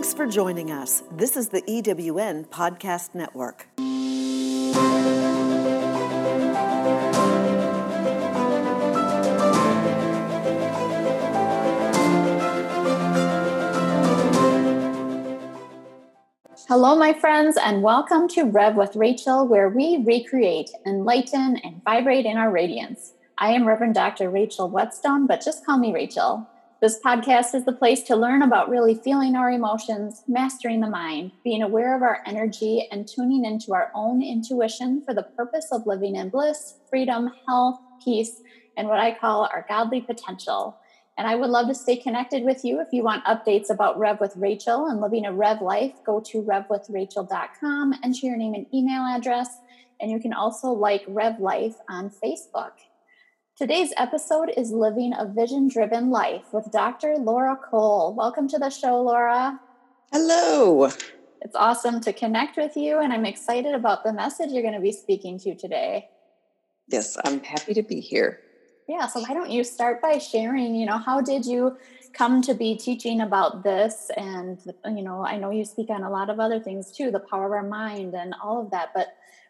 Thanks for joining us. This is the EWN Podcast Network. Hello, my friends, and welcome to Rev with Rachel, where we recreate, enlighten, and vibrate in our radiance. I am Reverend Dr. Rachel Whetstone, but just call me Rachel. This podcast is the place to learn about really feeling our emotions, mastering the mind, being aware of our energy, and tuning into our own intuition for the purpose of living in bliss, freedom, health, peace, and what I call our godly potential. And I would love to stay connected with you. If you want updates about Rev with Rachel and living a Rev life, go to revwithrachel.com, enter your name and email address, and you can also like Rev Life on Facebook. Today's episode is Living a Vision Driven Life with Dr. Laura Cole. Welcome to the show, Laura. Hello. It's awesome to connect with you, and I'm excited about the message you're going to be speaking to today. Yes, I'm happy to be here. Yeah, so why don't you start by sharing, you know, how did you come to be teaching about this? And, you know, I know you speak on a lot of other things too, the power of our mind and all of that, but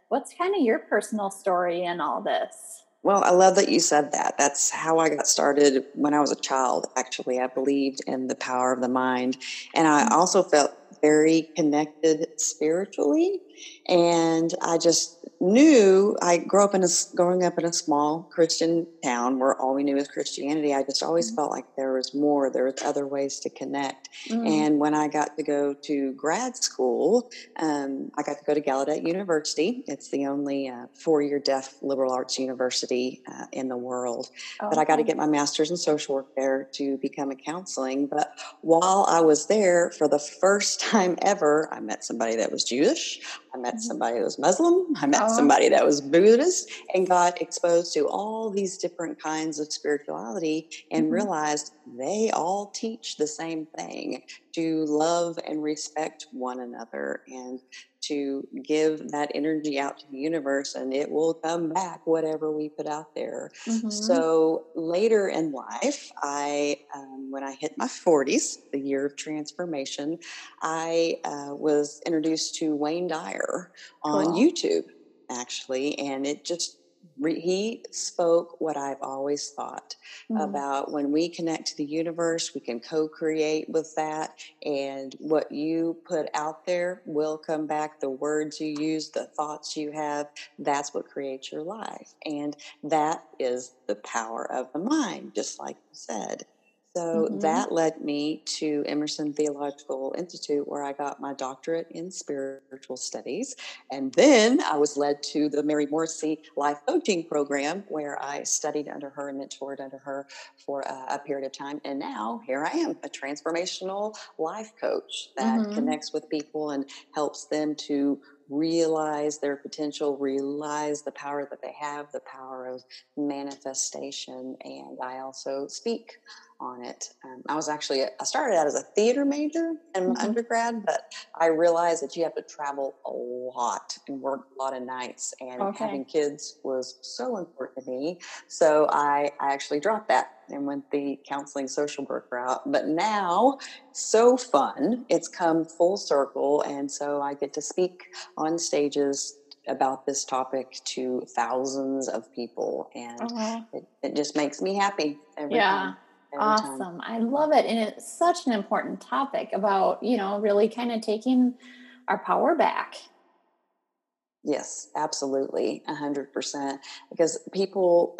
what's kind of your personal story in all this? Well, I love that you said that. That's how I got started when I was a child, actually. I believed in the power of the mind. And I mm-hmm. also felt very connected spiritually. And I just knew I grew up in a growing up in a small Christian town where all we knew was Christianity. I just always mm-hmm. felt like there was more. There was other ways to connect. Mm-hmm. And when I got to go to grad school, um, I got to go to Gallaudet University. It's the only uh, four-year deaf liberal arts university uh, in the world. Oh, but I got to get my master's in social work there to become a counseling. But while I was there, for the first time ever, I met somebody that was Jewish. I met mm-hmm. somebody that was Muslim. I met oh. somebody that was Buddhist and got exposed to all these different kinds of spirituality and mm-hmm. realized they all teach the same thing to love and respect one another and to give that energy out to the universe and it will come back whatever we put out there mm-hmm. so later in life i um, when i hit my 40s the year of transformation i uh, was introduced to wayne dyer on cool. youtube actually and it just he spoke what I've always thought mm-hmm. about when we connect to the universe, we can co create with that. And what you put out there will come back. The words you use, the thoughts you have, that's what creates your life. And that is the power of the mind, just like you said. So mm-hmm. that led me to Emerson Theological Institute, where I got my doctorate in spiritual studies. And then I was led to the Mary Morrissey Life Coaching Program, where I studied under her and mentored under her for a, a period of time. And now here I am, a transformational life coach that mm-hmm. connects with people and helps them to realize their potential, realize the power that they have, the power of manifestation. And I also speak on it. Um, I was actually, I started out as a theater major in mm-hmm. undergrad, but I realized that you have to travel a lot and work a lot of nights, and okay. having kids was so important to me. So I, I actually dropped that and went the counseling social work route. But now, so fun. It's come full circle. And so I get to speak on stages about this topic to thousands of people. And uh-huh. it, it, just makes me happy every yeah. time awesome time. i love it and it's such an important topic about you know really kind of taking our power back yes absolutely A 100% because people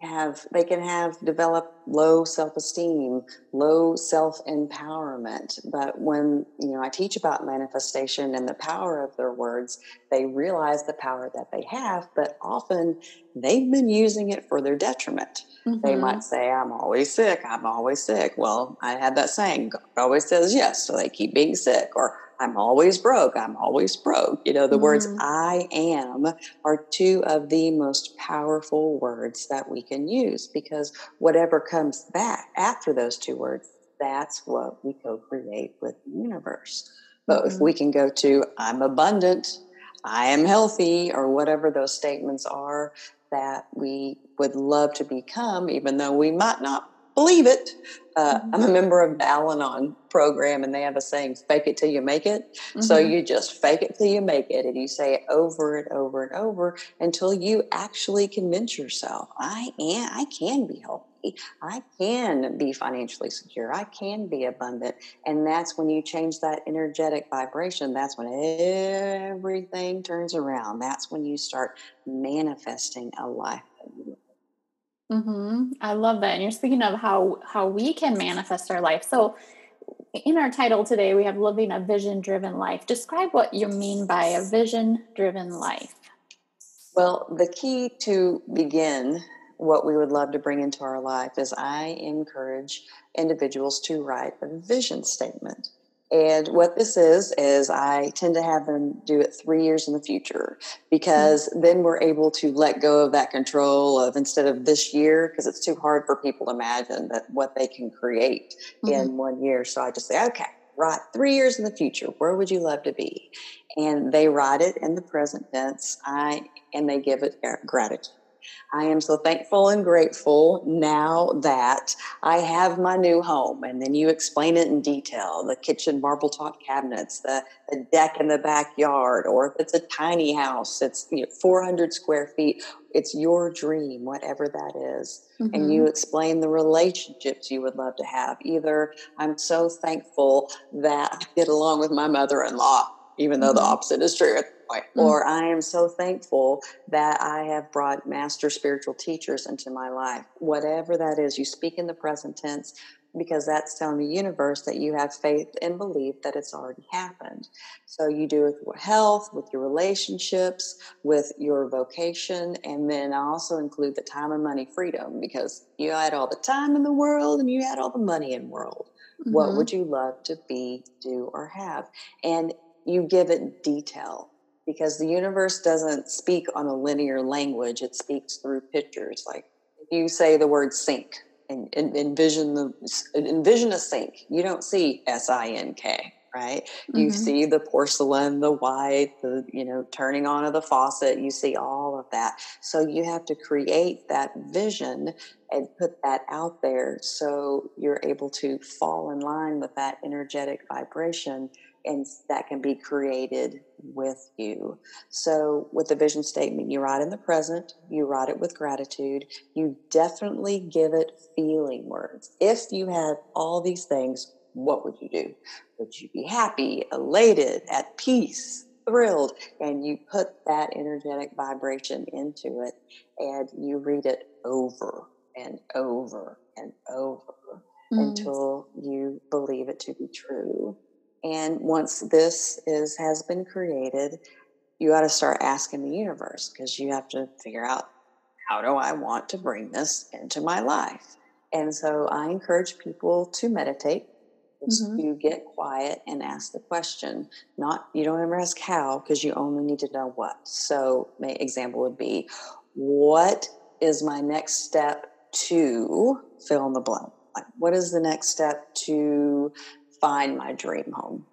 have they can have developed low self-esteem low self-empowerment but when you know i teach about manifestation and the power of their words they realize the power that they have but often they've been using it for their detriment mm-hmm. they might say i'm always sick i'm always sick well i had that saying god always says yes so they keep being sick or I'm always broke. I'm always broke. You know, the mm. words I am are two of the most powerful words that we can use because whatever comes back after those two words, that's what we co create with the universe. But Mm-hmm. We can go to I'm abundant, I am healthy, or whatever those statements are that we would love to become, even though we might not believe it. Uh, mm-hmm. I'm a member of the Al Anon program, and they have a saying, fake it till you make it. Mm-hmm. So you just fake it till you make it, and you say it over and over and over until you actually convince yourself, I am, I can be healthy. I can be financially secure. I can be abundant. And that's when you change that energetic vibration. That's when everything turns around. That's when you start manifesting a life Mm-hmm. I love that. And you're speaking of how how we can manifest our life. So in our title today, we have living a vision driven life. Describe what you mean by a vision driven life. Well, the key to begin what we would love to bring into our life is I encourage individuals to write a vision statement. And what this is, is I tend to have them do it three years in the future because mm-hmm. then we're able to let go of that control of instead of this year, because it's too hard for people to imagine that what they can create mm-hmm. in one year. So I just say, okay, right, three years in the future, where would you love to be? And they write it in the present tense. I and they give it gratitude. I am so thankful and grateful now that I have my new home. And then you explain it in detail the kitchen marble top cabinets, the, the deck in the backyard, or if it's a tiny house, it's you know, 400 square feet. It's your dream, whatever that is. Mm-hmm. And you mm-hmm. explain the relationships you would love to have. Either I'm so thankful that I get along with my mother in law, even though mm-hmm. the opposite is true mm-hmm. or I am so thankful that I have brought master spiritual teachers into my life. Whatever that is, you speak in the present tense because that's telling the universe that you have faith and belief that it's already happened. So you do it with health, with your relationships, with your vocation, and then I also include the time and money freedom because you had all the time in the world and you had all the money in the world. Mm-hmm. What would you love to be, do, or have? And you give it detail because the universe doesn't speak on a linear language. It speaks through pictures. Like if you say the word sink and, and envision the envision a sink you don't see s-i-n-k right? Mm-hmm. you see the porcelain the white the you know turning on of the faucet. You see all of that. So you have to create that vision and put that out there so you're able to fall in line with that energetic vibration and that can be created with you. So, with the vision statement, you write in the present, you write it with gratitude, you definitely give it feeling words. If you had all these things, what would you do? Would you be happy, elated, at peace, thrilled? And you put that energetic vibration into it and you read it over and over and over mm. until you believe it to be true. And once this is has been created, you got to start asking the universe because you have to figure out how do I want to bring this into my life. And so I encourage people to meditate, mm-hmm. to get quiet and ask the question. Not you don't ever ask how because you only need to know what. So, my example would be, what is my next step to fill in the blank? Like, what is the next step to find my dream home.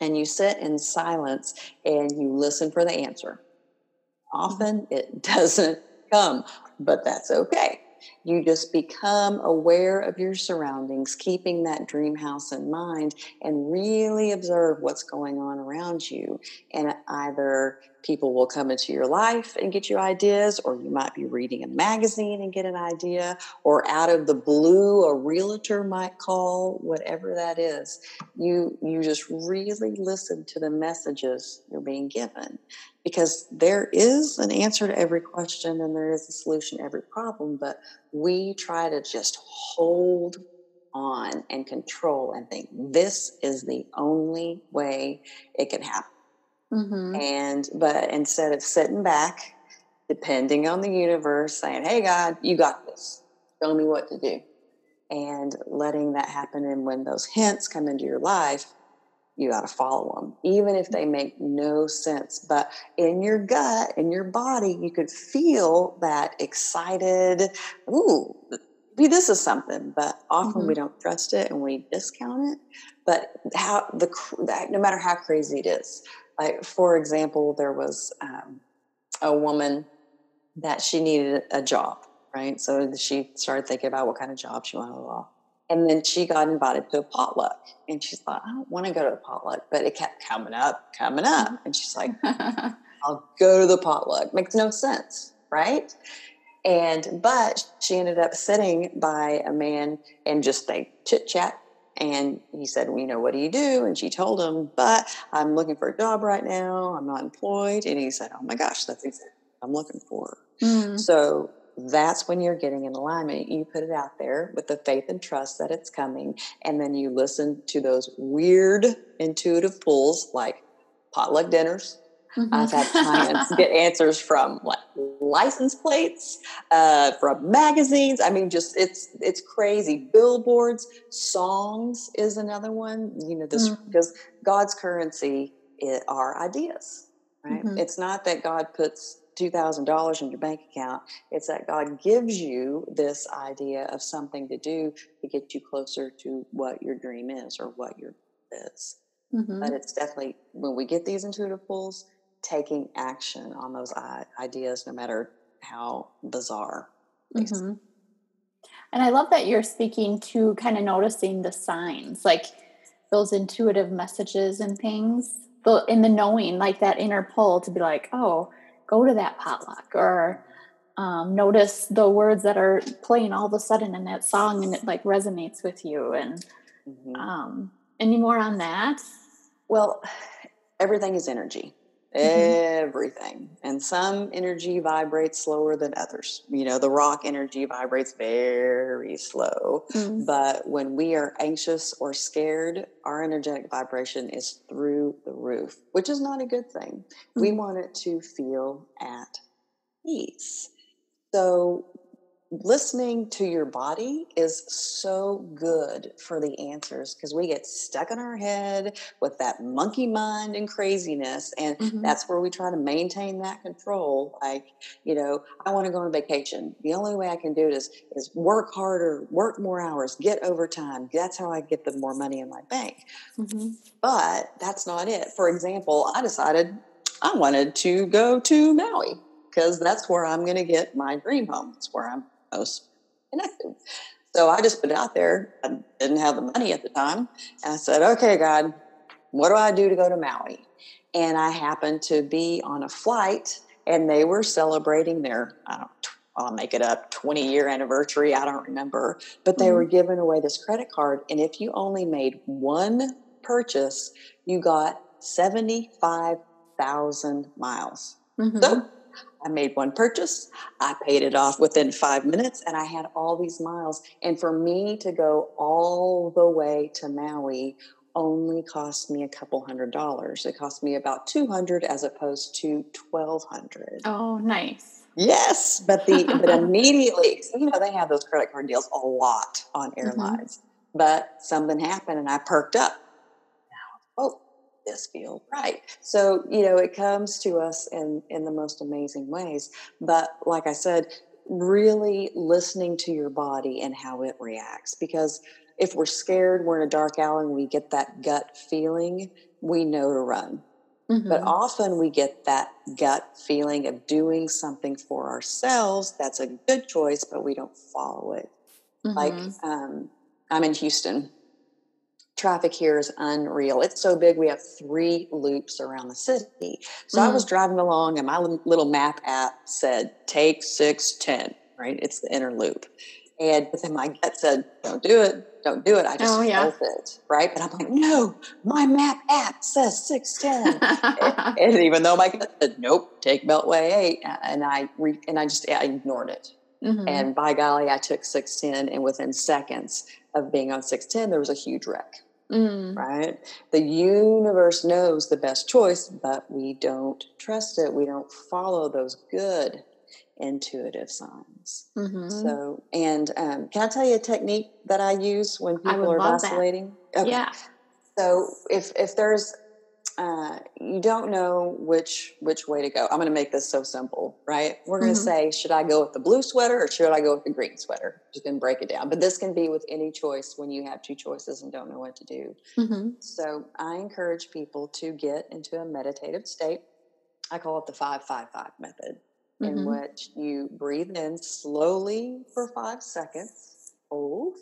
And you sit in silence and you listen for the answer. Often mm-hmm. it doesn't come, but that's okay. You just become aware of your surroundings, keeping that dream house in mind, and really observe what's going on around you. And either people will come into your life and get you ideas, or you might be reading a magazine and get an idea, or out of the blue, a realtor might call, whatever that is. You you just really listen to the messages you're being given because there is an answer to every question and there is a solution to every problem, but we try to just hold on and control and think this is the only way it can happen. Mm-hmm. And but instead of sitting back, depending on the universe, saying, Hey God, you got this. Show me what to do. And letting that happen. And when those hints come into your life, you got to follow them, even if they make no sense. But in your gut, in your body, you could feel that excited, ooh, maybe this is something. But often mm-hmm. we don't trust it and we discount it. But how the no matter how crazy it is, like for example, there was um, a woman that she needed a job right? So she started thinking about what kind of job she wanted. Blah. And then she got invited to a potluck. And she's like, I don't want to go to the potluck, but it kept coming up, coming up. And she's like, I'll go to the potluck. Makes no sense, right? And but she ended up sitting by a man and just they chit chat. And he said, well, you know, what do you do? And she told him, but I'm looking for a job right now. I'm not employed. And he said, oh my gosh, that's exactly what I'm looking for. Mm. So that's when you're getting in alignment. You put it out there with the faith and trust that it's coming. And then you listen to those weird intuitive pulls like potluck dinners. Mm-hmm. I've had clients get answers from like license plates, uh, from magazines. I mean, just it's it's crazy. Billboards, songs is another one. You know, this mm-hmm. because God's currency are ideas, right? Mm-hmm. It's not that God puts $2,000 in your bank account. It's that God gives you this idea of something to do to get you closer to what your dream is or what your is. Mm-hmm. But it's definitely when we get these intuitive pulls, taking action on those ideas, no matter how bizarre. Mm-hmm. And I love that you're speaking to kind of noticing the signs, like those intuitive messages and things, in the knowing, like that inner pull to be like, oh, go to that potluck or um, notice the words that are playing all of a sudden in that song and it like resonates with you and mm-hmm. um, any more on that well everything is energy. Everything and some energy vibrates slower than others you know the rock energy vibrates very slow mm-hmm. but when we are anxious or scared our energetic vibration is through the roof which is not a good thing mm-hmm. we want it to feel at peace so listening to your body is so good for the answers because we get stuck in our head with that monkey mind and craziness and mm-hmm. that's where we try to maintain that control like you know i want to go on vacation. The only way i can do it is is work harder work more hours get overtime. That's how i get the more money in my bank. Mm-hmm. but that's not it. For example i decided i wanted to go to maui because that's where i'm going to get my dream home. It's where i'm connected. So I just put it out there. I didn't have the money at the time. And I said, okay, God, what do I do to go to Maui? And I happened to be on a flight and they were celebrating their, I don't, I'll make it up, 20 year anniversary. I don't remember, but they mm-hmm. were giving away this credit card. And if you only made one purchase, you got 75,000 miles. Mm-hmm. So I made one purchase. I paid it off within five minutes and I had all these miles. And for me to go all the way to Maui only cost me a couple hundred dollars. It cost me about 200 as opposed to 1200. Oh, nice. Yes, but the but immediately, you know, they have those credit card deals a lot on mm-hmm. airlines. Mm-hmm. But something happened and I perked up. This feel right so you know it comes to us in in the most amazing ways but like i said really listening to your body and how it reacts because if we're scared we're in a dark alley and we get that gut feeling we know to run mm-hmm. but often we get that gut feeling of doing something for ourselves that's a good choice but we don't follow it mm-hmm. like um, i'm in houston traffic here is unreal. It's so big, we have three loops around the city. So mm. I was mm. driving along, and my little map app said, Take 610, right? It's the inner loop. And but then my gut said, Don't do it. Don't do it. I just oh, yeah. felt it, right? But I'm like, No, my map app says 610. and, and, even though my gut said, Nope, take Beltway 8. And I, re- and I just I ignored it. Mm-hmm. And by golly, I took 610, and within seconds of being on 610, there was a huge wreck. Mm. Right? The universe knows the best choice, but we don't trust it. We don't follow those good intuitive signs. Mm-hmm. So, and um, can I tell you a technique that I use when people are vacillating? Okay. Yeah. So, if if there's uh, you don't know which which way to go. I'm going to make this so simple, right? We're going to mm-hmm. say, should I go with the blue sweater or should I go with the green sweater? Just going to break it down. But this can be with any choice when you have two choices and don't know what to do. Mm-hmm. So I encourage people to get into a meditative state. I call it the five five five method. in mm-hmm. which you breathe in slowly for five seconds, hold,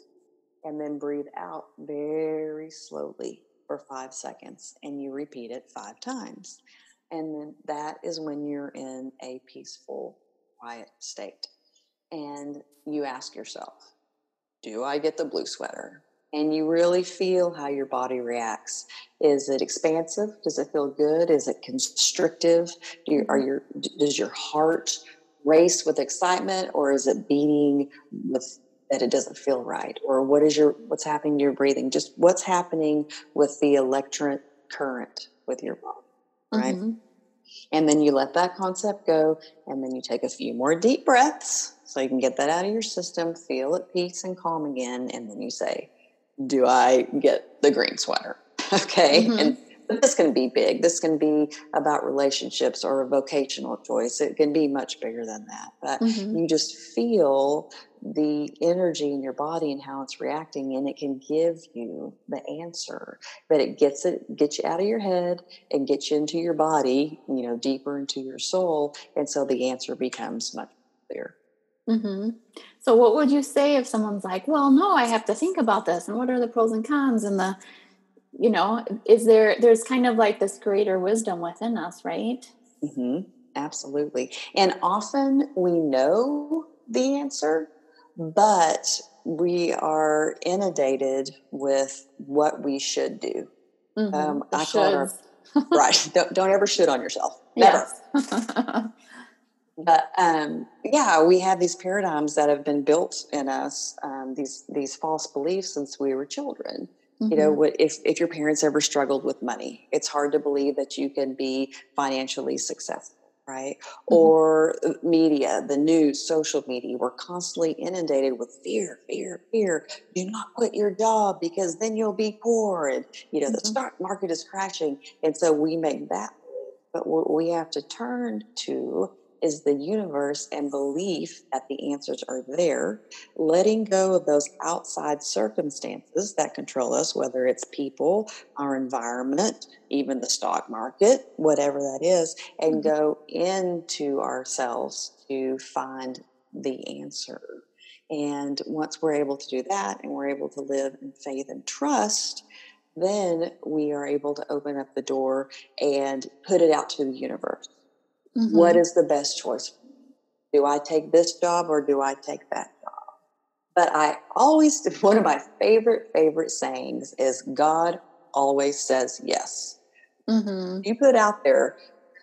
and then breathe out very slowly for five seconds. And you repeat it five times. And then that is when you're in a peaceful, quiet state. And you ask yourself, do I get the blue sweater? And you really feel how your body reacts. Is it expansive? Does it feel good? Is it constrictive? Do you, are mm-hmm. your does your heart race with excitement, or is it beating with that it doesn't feel right? Or what is your what's happening to your breathing? Just what's happening with the electric current with your body, right? Mm-hmm. And then you let that concept go, and then you take a few more deep breaths so you can get that out of your system, feel at peace and calm again, and then you say, Do I get the green sweater? Okay. Mm-hmm. And this can be big. This can be about relationships or a vocational choice. It can be much bigger than that. But mm-hmm. you just feel the energy in your body and how it's reacting and it can give you the answer but it gets it gets you out of your head and gets you into your body you know deeper into your soul and so the answer becomes much clearer mm-hmm. so what would you say if someone's like well no i have to think about this and what are the pros and cons and the you know is there there's kind of like this greater wisdom within us right mm-hmm. absolutely and often we know the answer but we are inundated with what we should do. Mm-hmm. Um, I call it our, right. Don't, don't ever shit on yourself. Never. Yes. but um, yeah, we have these paradigms that have been built in us, um, these these false beliefs since we were children. You know, mm-hmm. if if your parents ever struggled with money, it's hard to believe that you can be financially successful right? Mm-hmm. Or uh, media, the news, social media, we're constantly inundated with fear, fear, fear. Do not quit your job because then you'll be poor. And, you know, mm-hmm. the stock market is crashing. And so we make that. But what we have to turn to is the universe and belief that the answers are there, letting go of those outside circumstances that control us, whether it's people, our environment, even the stock market, whatever that is, and mm-hmm. go into ourselves to find the answer. And once we're able to do that and we're able to live in faith and trust, then we are able to open up the door and put it out to the universe Mm-hmm. What is the best choice? Do I take this job or do I take that job? But I always, one of my favorite, favorite sayings is God always says yes. Mm-hmm. You put out there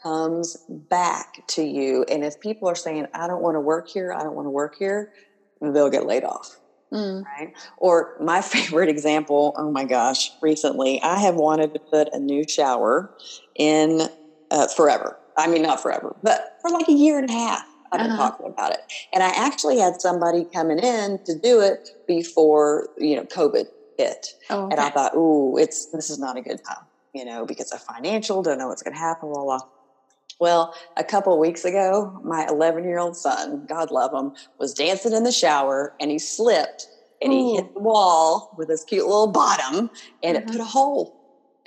comes back to you. And if people are saying, I don't want to work here, I don't want to work here, they'll get laid off. Mm. Right. Or my favorite example, oh my gosh, recently I have wanted to put a new shower in uh, forever. I mean, not forever, but for like a year and a half. I've been uh-huh. talking about it. And I actually had somebody coming in to do it before, you know, COVID hit. Oh, okay. And I thought, ooh, it's this is not a good time, you know, because of financial, don't know what's gonna happen, blah blah. Well, a couple of weeks ago, my 11 year old son, God love him, was dancing in the shower and he slipped and Ooh. he hit the wall with his cute little bottom and uh-huh. it put a hole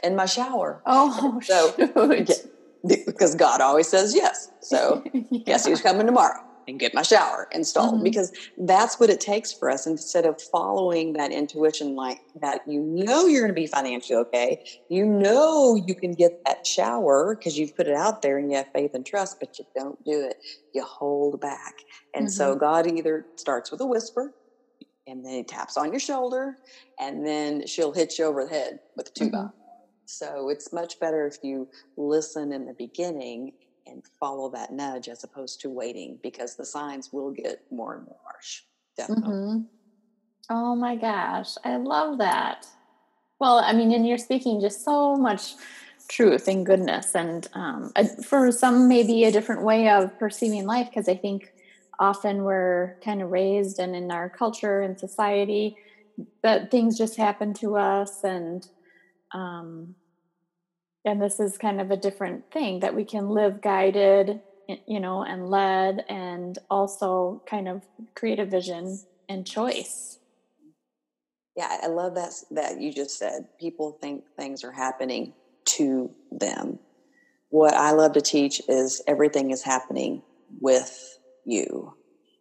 in my shower. Oh, so shoot because God always says yes. So yeah. guess who's coming tomorrow and get my shower installed mm-hmm. because that's what it takes for us instead of following that intuition like that you know you're going to be financially okay you know you can get that shower because you've put it out there and you have faith and trust but you don't do it you hold back and mm-hmm. so god either starts with a whisper and then he taps on your shoulder and then she'll hit you over the head with a tuba mm-hmm. So it's much better if you listen in the beginning and follow that nudge as opposed to waiting because the signs will get more and more harsh. Definitely. Mm-hmm. Oh my gosh. I love that. Well, I mean, and you're speaking just so much truth and goodness, and um, for some, maybe a different way of perceiving life because I think often we're kind of raised and in our culture and society that things just happen to us and um, and this is kind of a different thing that we can live guided you know and led and also kind of create a vision and choice yeah i love that that you just said people think things are happening to them what i love to teach is everything is happening with you.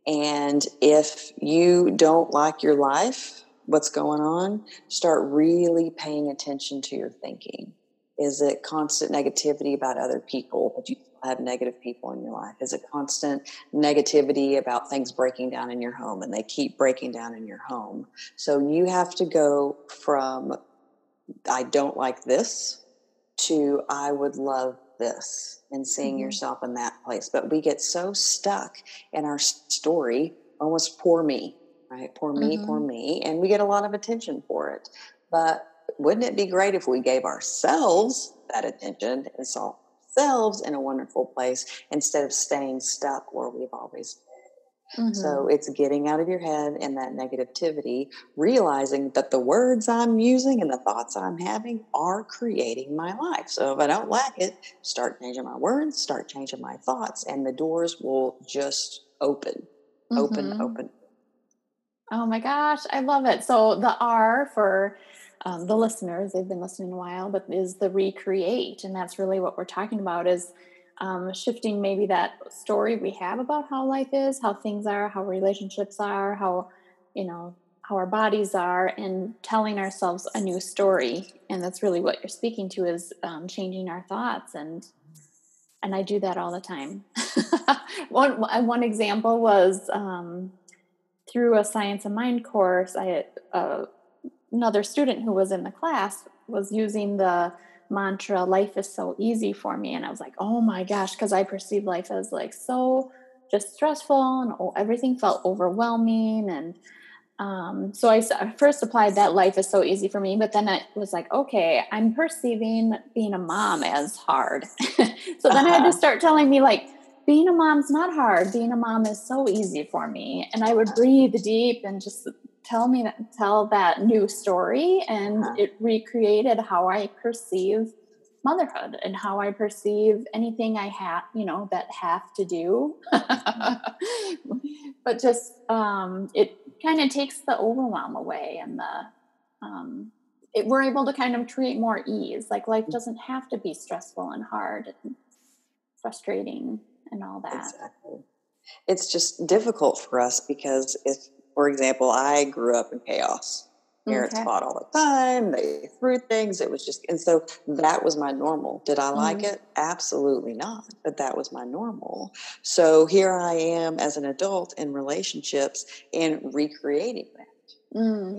And if you don't like your life, what's going on, start really paying attention to your thinking. Is it constant negativity about other people, but you have negative people in your life? Is it constant negativity about things breaking down in your home and they keep breaking down in your home? So you have to go from I don't like this to I would love this and seeing mm-hmm. yourself in that place. But we get so stuck in our story, almost poor me, right? Poor me, mm-hmm. poor me. And we get a lot of attention for it. But wouldn't it be great if we gave ourselves that attention and saw ourselves in a wonderful place instead of staying stuck where we've always been? Mm-hmm. So it's getting out of your head and that negativity, realizing that the words I'm using and the thoughts I'm having are creating my life. So if I don't like it, start changing my words, start changing my thoughts, and the doors will just open, mm-hmm. open, open. Oh my gosh, I love it. So the R for um, the listeners, they've been listening a while, but is the recreate. And that's really what we're talking about is um, shifting maybe that story we have about how life is, how things are, how relationships are, how, you know, how our bodies are, and telling ourselves a new story. And that's really what you're speaking to is um, changing our thoughts. And and I do that all the time. one one example was um, through a science of mind course. I uh, another student who was in the class was using the mantra life is so easy for me and i was like oh my gosh because i perceived life as like so just stressful and oh, everything felt overwhelming and um, so I first applied that life is so easy for me, but then it was like, okay, I'm perceiving being a mom as hard. so then uh-huh. I had to uh-huh. start telling me like, being a mom's not hard. Being a mom is so easy for me. And I would breathe deep and just tell me that, tell that new story and uh-huh. it recreated how i perceive motherhood and how i perceive anything i have you know that have to do but just um, it kind of takes the overwhelm away and the um, it, we're able to kind of create more ease like life mm. doesn't have to be stressful and hard and frustrating and all that exactly it's just difficult for us because if for example, I grew up in chaos. Parents okay. fought all the time. They threw things. It was just, and so that was my normal. Did I like mm-hmm. it? Absolutely not. But that was my normal. So here I am as an adult in relationships and recreating that. Mm-hmm.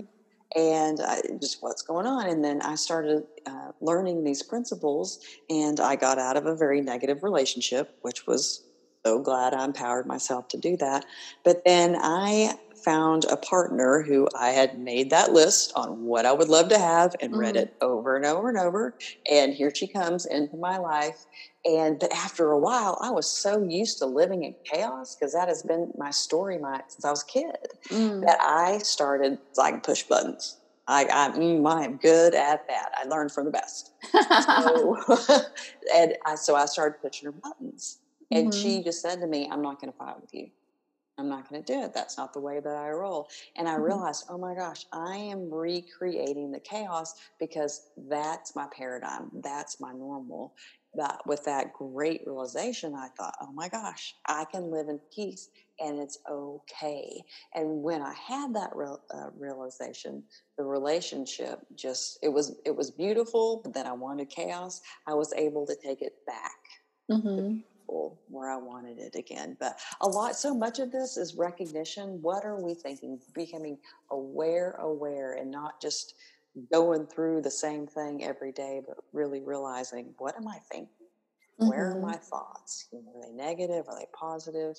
And I, just what's going on. And then I started uh, learning these principles, and I got out of a very negative relationship, which was so glad I empowered myself to do that. But then I found a partner who I had made that list on what I would love to have and mm-hmm. read it over and over and over. And here she comes into my life. And but after a while, I was so used to living in chaos because that has been my story my, since I was a kid mm. that I started like push buttons. I, I, mm, I am good at that. I learned from the best. so, and I, so I started pushing her buttons. And mm-hmm. she just said to me, I'm not going to fight with you. I'm not going to do it. That's not the way that I roll. And I mm-hmm. realized, oh my gosh, I am recreating the chaos because that's my paradigm. That's my normal. But with that great realization, I thought, oh my gosh, I can live in peace and it's okay. And when I had that real, uh, realization, the relationship just it was it was beautiful. But then I wanted chaos. I was able to take it back. Mm-hmm where I wanted it again. But a lot, so much of this is recognition. What are we thinking? Becoming aware, aware, and not just going through the same thing every day, but really realizing what am I thinking? Mm-hmm. Where are mm-hmm. my thoughts? Are they negative? Are they positive?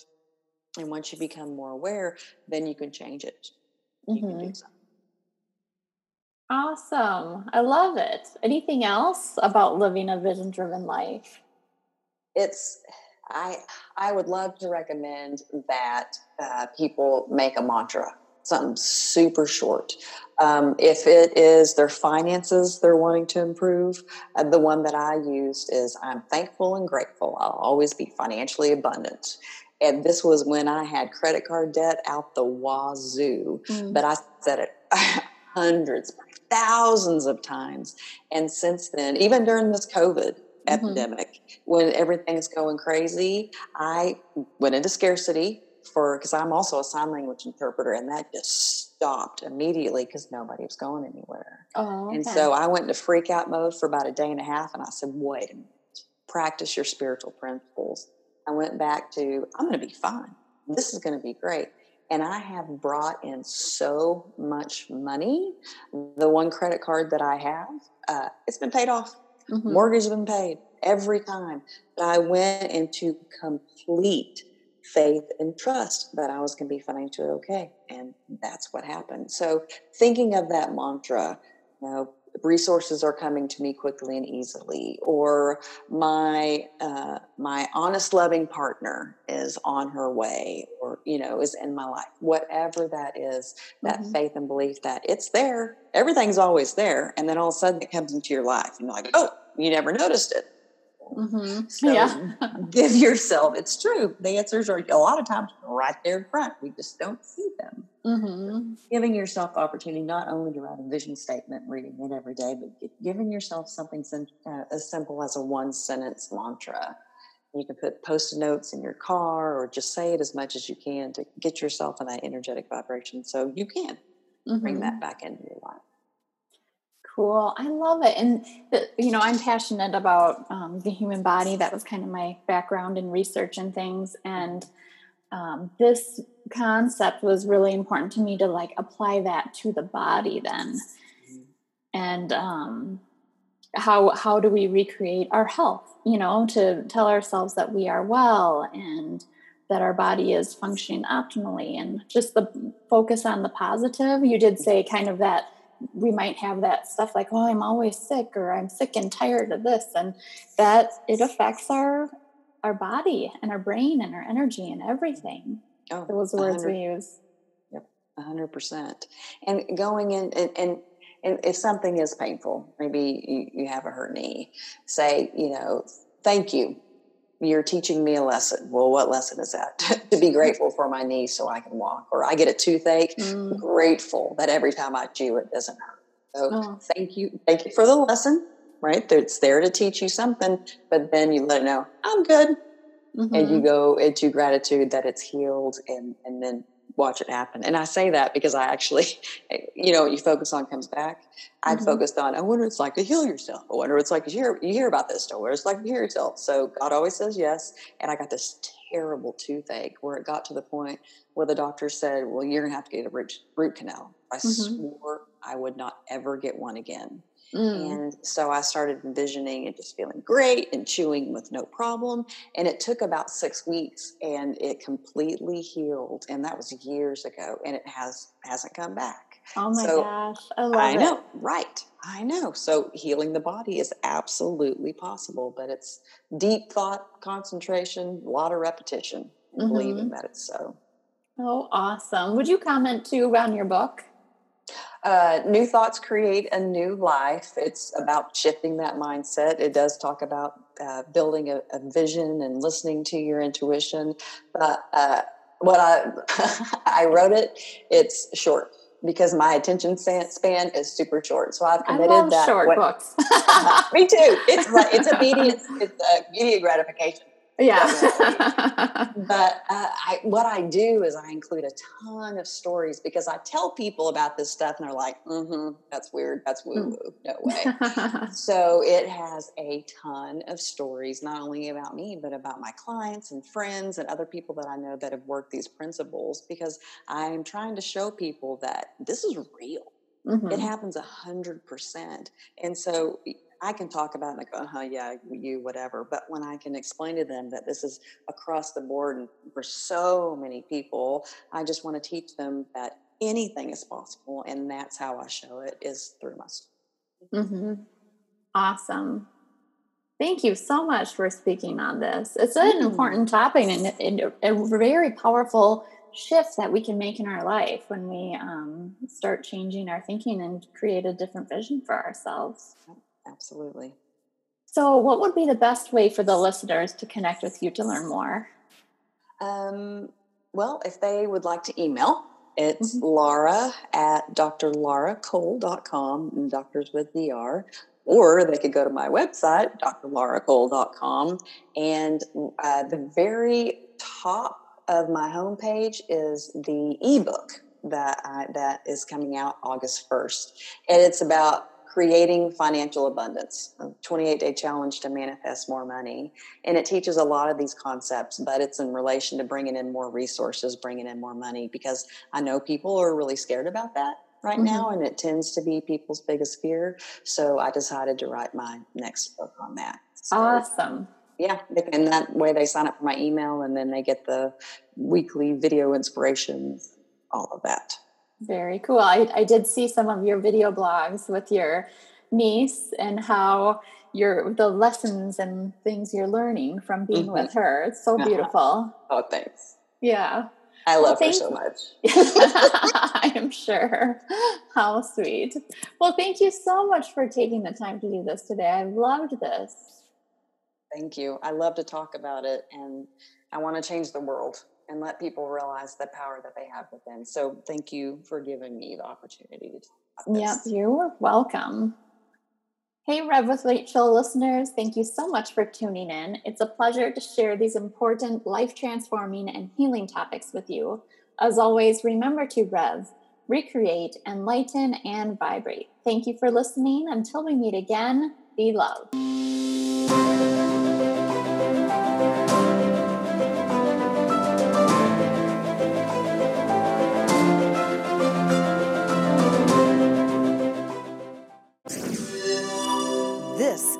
And once you become more aware, then you can change it. You mm-hmm. can do mm-hmm. something. Awesome. I love it. Anything else about living a vision driven life? it's I I would love to recommend that uh, people make a mantra, something super short. Um, if it is their finances they're wanting to improve, uh, the one that I used is I'm thankful and grateful. I'll always be financially abundant. And this was when I had credit card debt out the wazoo, mm. but I said it hundreds, thousands of times. And since then, even during this COVID, mm-hmm. epidemic when everything's going crazy. I went into scarcity for because I'm also a sign language interpreter, and that just stopped immediately because nobody was going anywhere. Oh, okay. And so I went into freak out mode for about a day and a half, and I said, "Wait a minute, practice your spiritual principles." I went back to, "I'm going to be fine. This is going to be great." And I have brought in so much money. The one credit card that I have, uh, it's been paid off. Mm-hmm. Mortgage has been paid every time. But I went into complete faith and trust that I was going to be financially okay. And that's what happened. So thinking of that mantra, you know, resources are coming to me quickly and easily, or my uh, my honest, loving partner is on her way, or you know, is in my life. Whatever that is, that mm-hmm. faith and belief that it's there. Everything's always there, and then all of a sudden it comes into your life, and you're like, oh, you never noticed it. Mm-hmm. So yeah. give yourself, it's true. The answers are a lot of times right there in front. We just don't see them. Mm-hmm. Giving yourself the opportunity not only to write a vision statement, reading it every day, but giving yourself something uh, as simple as a one sentence mantra. You can put post notes in your car or just say it as much as you can to get yourself in that energetic vibration so you can mm-hmm. bring that back into your life. Cool. I love it. And, you know, I'm passionate about um, the human body. That was kind of my background in research and things. And um, this concept was really important to me to like apply that to the body then. And um, how, how do we recreate our health, you know, to tell ourselves that we are well and that our body is functioning optimally and just the focus on the positive. You did say kind of that we might have that stuff like oh i'm always sick or i'm sick and tired of this and that it affects our our body and our brain and our energy and everything. Oh, those words we use. Yep 100% and going in and, and and if something is painful maybe you, you have a hurt knee say you know thank you you're teaching me a lesson. Well, what lesson is that? to be grateful for my knee so I can walk. Or I get a toothache, mm. grateful that every time I chew it doesn't hurt. So oh. thank you. Thank you for the lesson, right? It's there to teach you something, but then you let it know, I'm good. Mm-hmm. And you go into gratitude that it's healed and, and then watch it happen. And I say that because I actually, you know, you focus on comes back. I'd mm-hmm. focused on, I wonder what it's like to heal yourself. I wonder what it's like to hear, you hear about this story. What it's like to hear yourself. So God always says yes. And I got this terrible toothache where it got to the point where the doctor said, well, you're going to have to get a root, root canal. I mm-hmm. swore I would not ever get one again. Mm. And so I started envisioning and just feeling great and chewing with no problem. And it took about six weeks and it completely healed. And that was years ago. And it has hasn't come back. Oh my so, gosh. I love I know, right. I know. So healing the body is absolutely possible, but it's deep thought, concentration, a lot of repetition, mm-hmm. believing that it's so. Oh, awesome. Would you comment too on your book? Uh, new thoughts create a new life. It's about shifting that mindset. It does talk about uh, building a, a, vision and listening to your intuition. But uh, what I I wrote it, it's short because my attention span is super short. So I've committed I love that. Short books. me too. It's it's immediate. It's immediate gratification. Yeah. but uh, I, what I do is I include a ton of stories because I tell people about this stuff and they're like, mm-hmm, that's weird. That's woo woo. No way. so it has a ton of stories, not only about me, but about my clients and friends and other people that I know that have worked these principles because I'm trying to show people that this is real. Mm-hmm. It happens a hundred percent. And so I can talk about it go, uh huh, yeah, you, whatever. But when I can explain to them that this is across the board and for so many people, I just want to teach them that anything is possible. And that's how I show it is through my story. Mm-hmm. Awesome. Thank you so much for speaking on this. It's an mm. important topic and, and a very powerful shift that we can make in our life when we um, start changing our thinking and create a different vision for ourselves. Absolutely. So, what would be the best way for the listeners to connect with you to learn more? Um, well, if they would like to email, it's mm-hmm. Laura at drlauracole.com, and doctors with DR, or they could go to my website, drlauracole.com. And uh, the very top of my homepage is the ebook that I, that is coming out August 1st. And it's about creating financial abundance, a 28 day challenge to manifest more money. And it teaches a lot of these concepts, but it's in relation to bringing in more resources, bringing in more money, because I know people are really scared about that right mm-hmm. now, and it tends to be people's biggest fear. So I decided to write my next book on that. So, awesome. Yeah, and that way they sign up for my email, and then they get the weekly video inspirations, all of that. Very cool. I, I did see some of your video blogs with your niece and how your the lessons and things you're learning from being mm-hmm. with her. It's so uh-huh. beautiful. Oh, thanks. Yeah. I love well, her so much. I am sure. How sweet. Well, thank you so much for taking the time to do this today. I loved this. Thank you. I love to talk about it and I want to change the world and let people realize the power that they have within. So thank you for giving me the opportunity to talk about this. Yep, you're welcome. Hey, Rev with Rachel listeners, thank you so much for tuning in. It's a pleasure to share these important life transforming and healing topics with you. As always, remember to Rev, recreate, enlighten, and vibrate. Thank you for listening. Until we meet again, be love.